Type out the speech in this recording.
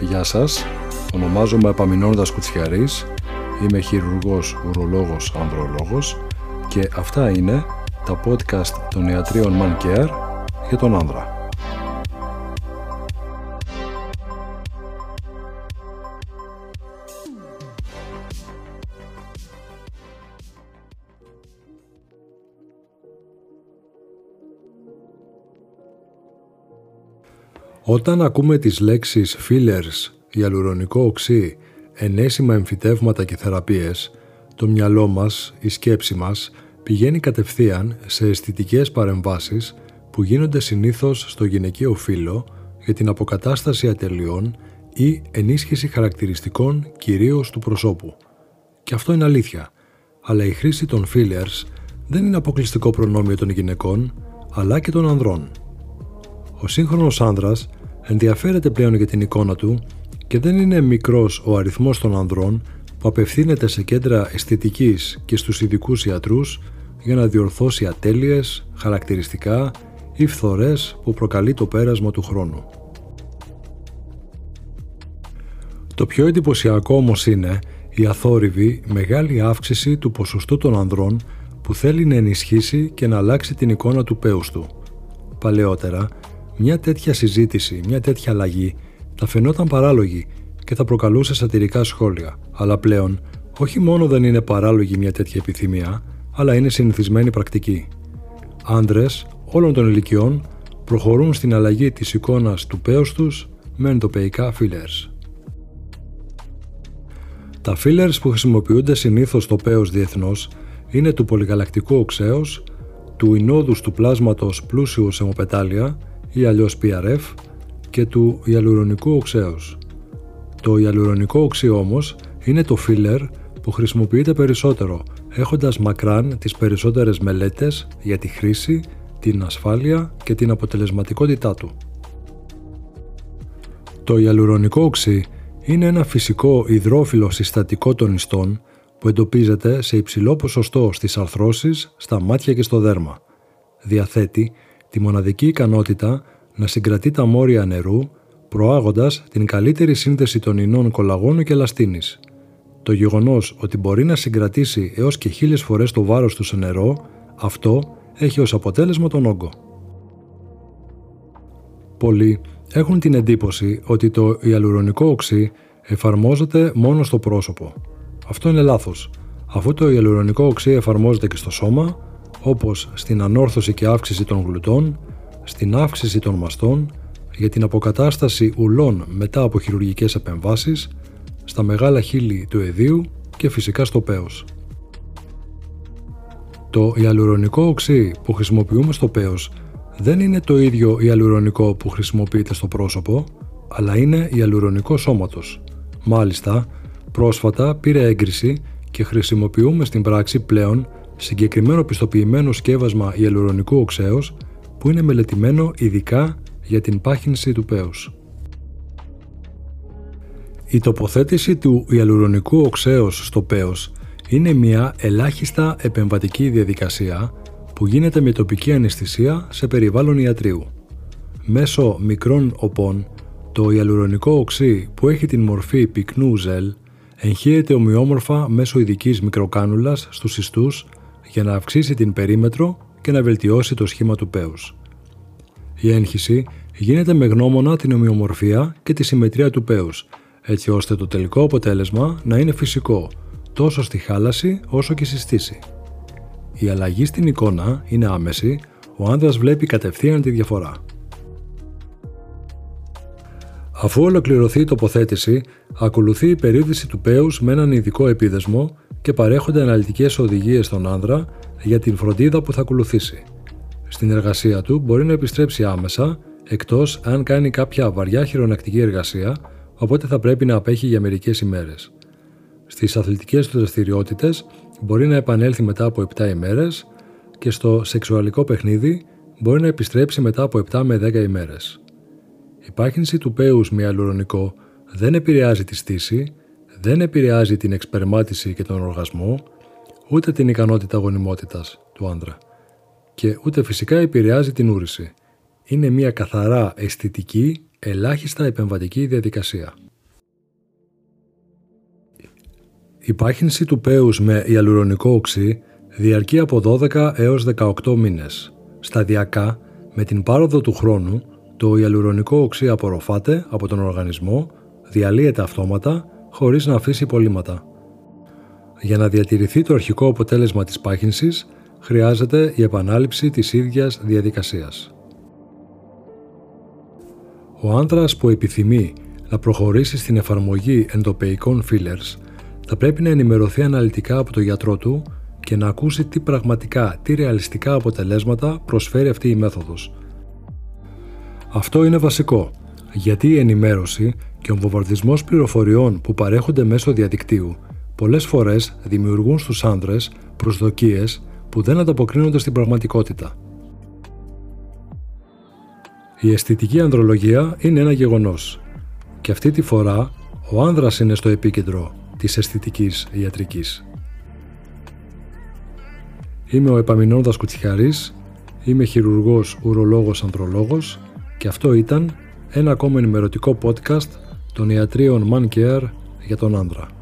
Γεια σας, ονομάζομαι Επαμινώντας Κουτσιαρής, είμαι χειρουργός, ουρολόγος, ανδρολόγος και αυτά είναι τα podcast των ιατρίων Man Care για τον άνδρα. Όταν ακούμε τις λέξεις fillers, ιαλουρονικό οξύ, ενέσιμα εμφυτεύματα και θεραπείες, το μυαλό μας, η σκέψη μας, πηγαίνει κατευθείαν σε αισθητικές παρεμβάσεις που γίνονται συνήθως στο γυναικείο φύλλο για την αποκατάσταση ατελειών ή ενίσχυση χαρακτηριστικών κυρίως του προσώπου. Και αυτό είναι αλήθεια, αλλά η χρήση των fillers δεν είναι αποκλειστικό προνόμιο των γυναικών, αλλά και των ανδρών. Ο σύγχρονος άνδρας ενδιαφέρεται πλέον για την εικόνα του και δεν είναι μικρός ο αριθμός των ανδρών που απευθύνεται σε κέντρα αισθητικής και στους ειδικούς ιατρούς για να διορθώσει ατέλειες, χαρακτηριστικά ή φθορές που προκαλεί το πέρασμα του χρόνου. Το πιο εντυπωσιακό όμως είναι η αθόρυβη μεγάλη αύξηση του ποσοστού των ανδρών που θέλει να ενισχύσει και να αλλάξει την εικόνα του πέους του. Παλαιότερα, μια τέτοια συζήτηση, μια τέτοια αλλαγή θα φαινόταν παράλογη και θα προκαλούσε σατυρικά σχόλια. Αλλά πλέον, όχι μόνο δεν είναι παράλογη μια τέτοια επιθυμία, αλλά είναι συνηθισμένη πρακτική. Άντρες όλων των ηλικιών προχωρούν στην αλλαγή της εικόνας του πέους τους με εντοπιακά fillers. Τα fillers που χρησιμοποιούνται συνήθως στο πέος διεθνώς είναι του πολυγαλακτικού οξέως, του ινόδους του πλάσματος πλούσιου σε αιμοπετάλια ή αλλιώς PRF και του ιαλουρονικού οξέως. Το ιαλουρονικό οξύ όμως είναι το filler που χρησιμοποιείται περισσότερο, έχοντας μακράν τις περισσότερες μελέτες για τη χρήση, την ασφάλεια και την αποτελεσματικότητά του. Το ιαλουρονικό οξύ είναι ένα φυσικό υδρόφιλο συστατικό των ιστών που εντοπίζεται σε υψηλό ποσοστό στις αρθρώσεις, στα μάτια και στο δέρμα. Διαθέτει τη μοναδική ικανότητα να συγκρατεί τα μόρια νερού, προάγοντας την καλύτερη σύνδεση των ινών κολαγόνου και λαστίνης. Το γεγονός ότι μπορεί να συγκρατήσει έως και χίλιες φορές το βάρος του σε νερό, αυτό έχει ως αποτέλεσμα τον όγκο. Πολλοί έχουν την εντύπωση ότι το ιαλουρονικό οξύ εφαρμόζεται μόνο στο πρόσωπο. Αυτό είναι λάθος. Αφού το ιαλουρονικό οξύ εφαρμόζεται και στο σώμα, όπως στην ανόρθωση και αύξηση των γλουτών, στην αύξηση των μαστών, για την αποκατάσταση ουλών μετά από χειρουργικές επεμβάσεις, στα μεγάλα χείλη του εδίου και φυσικά στο πέος. Το ιαλουρονικό οξύ που χρησιμοποιούμε στο πέος δεν είναι το ίδιο ιαλουρονικό που χρησιμοποιείται στο πρόσωπο, αλλά είναι ιαλουρονικό σώματος. Μάλιστα, πρόσφατα πήρε έγκριση και χρησιμοποιούμε στην πράξη πλέον συγκεκριμένο πιστοποιημένο σκεύασμα ιαλουρονικού οξέως που είναι μελετημένο ειδικά για την πάχυνση του πέους. Η τοποθέτηση του ιαλουρονικού οξέως στο πέος είναι μια ελάχιστα επεμβατική διαδικασία που γίνεται με τοπική αναισθησία σε περιβάλλον ιατρίου. Μέσω μικρών οπών, το ιαλουρονικό οξύ που έχει την μορφή πυκνού ζελ εγχύεται ομοιόμορφα μέσω ειδικής μικροκάνουλας στους ιστούς για να αυξήσει την περίμετρο και να βελτιώσει το σχήμα του πέους. Η έγχυση γίνεται με γνώμονα την ομοιομορφία και τη συμμετρία του πέους, έτσι ώστε το τελικό αποτέλεσμα να είναι φυσικό, τόσο στη χάλαση όσο και στη στήση. Η αλλαγή στην εικόνα είναι άμεση, ο άνδρας βλέπει κατευθείαν τη διαφορά. Αφού ολοκληρωθεί η τοποθέτηση, ακολουθεί η περίδυση του πέους με έναν ειδικό επίδεσμο και παρέχονται αναλυτικές οδηγίες στον άνδρα για την φροντίδα που θα ακολουθήσει. Στην εργασία του μπορεί να επιστρέψει άμεσα, εκτός αν κάνει κάποια βαριά χειρονακτική εργασία, οπότε θα πρέπει να απέχει για μερικές ημέρες. Στις αθλητικές του δραστηριότητες μπορεί να επανέλθει μετά από 7 ημέρες και στο σεξουαλικό παιχνίδι μπορεί να επιστρέψει μετά από 7 με 10 ημέρες. Η πάκινση του πέους με αλουρονικό δεν επηρεάζει τη στήση, δεν επηρεάζει την εξπερμάτιση και τον οργασμό, ούτε την ικανότητα γονιμότητας του άντρα και ούτε φυσικά επηρεάζει την ούρηση. Είναι μια καθαρά αισθητική, ελάχιστα επεμβατική διαδικασία. Η πάχυνση του πέους με ιαλουρονικό οξύ διαρκεί από 12 έως 18 μήνες, σταδιακά με την πάροδο του χρόνου το ιαλουρονικό οξύ απορροφάται από τον οργανισμό, διαλύεται αυτόματα, χωρίς να αφήσει υπολείμματα. Για να διατηρηθεί το αρχικό αποτέλεσμα της πάχυνσης, χρειάζεται η επανάληψη της ίδιας διαδικασίας. Ο άνδρας που επιθυμεί να προχωρήσει στην εφαρμογή εντοπεϊκών fillers θα πρέπει να ενημερωθεί αναλυτικά από τον γιατρό του και να ακούσει τι πραγματικά, τι ρεαλιστικά αποτελέσματα προσφέρει αυτή η μέθοδος. Αυτό είναι βασικό, γιατί η ενημέρωση και ο βομβαρδισμός πληροφοριών που παρέχονται μέσω διαδικτύου πολλές φορές δημιουργούν στους άνδρες προσδοκίες που δεν ανταποκρίνονται στην πραγματικότητα. Η αισθητική ανδρολογία είναι ένα γεγονός και αυτή τη φορά ο άνδρας είναι στο επίκεντρο της αισθητικής ιατρικής. Είμαι ο Επαμινώντας Κουτσιχαρής, είμαι χειρουργός ουρολόγος ανδρολόγος και αυτό ήταν ένα ακόμα ενημερωτικό podcast των ιατρίων Man Care για τον άνδρα.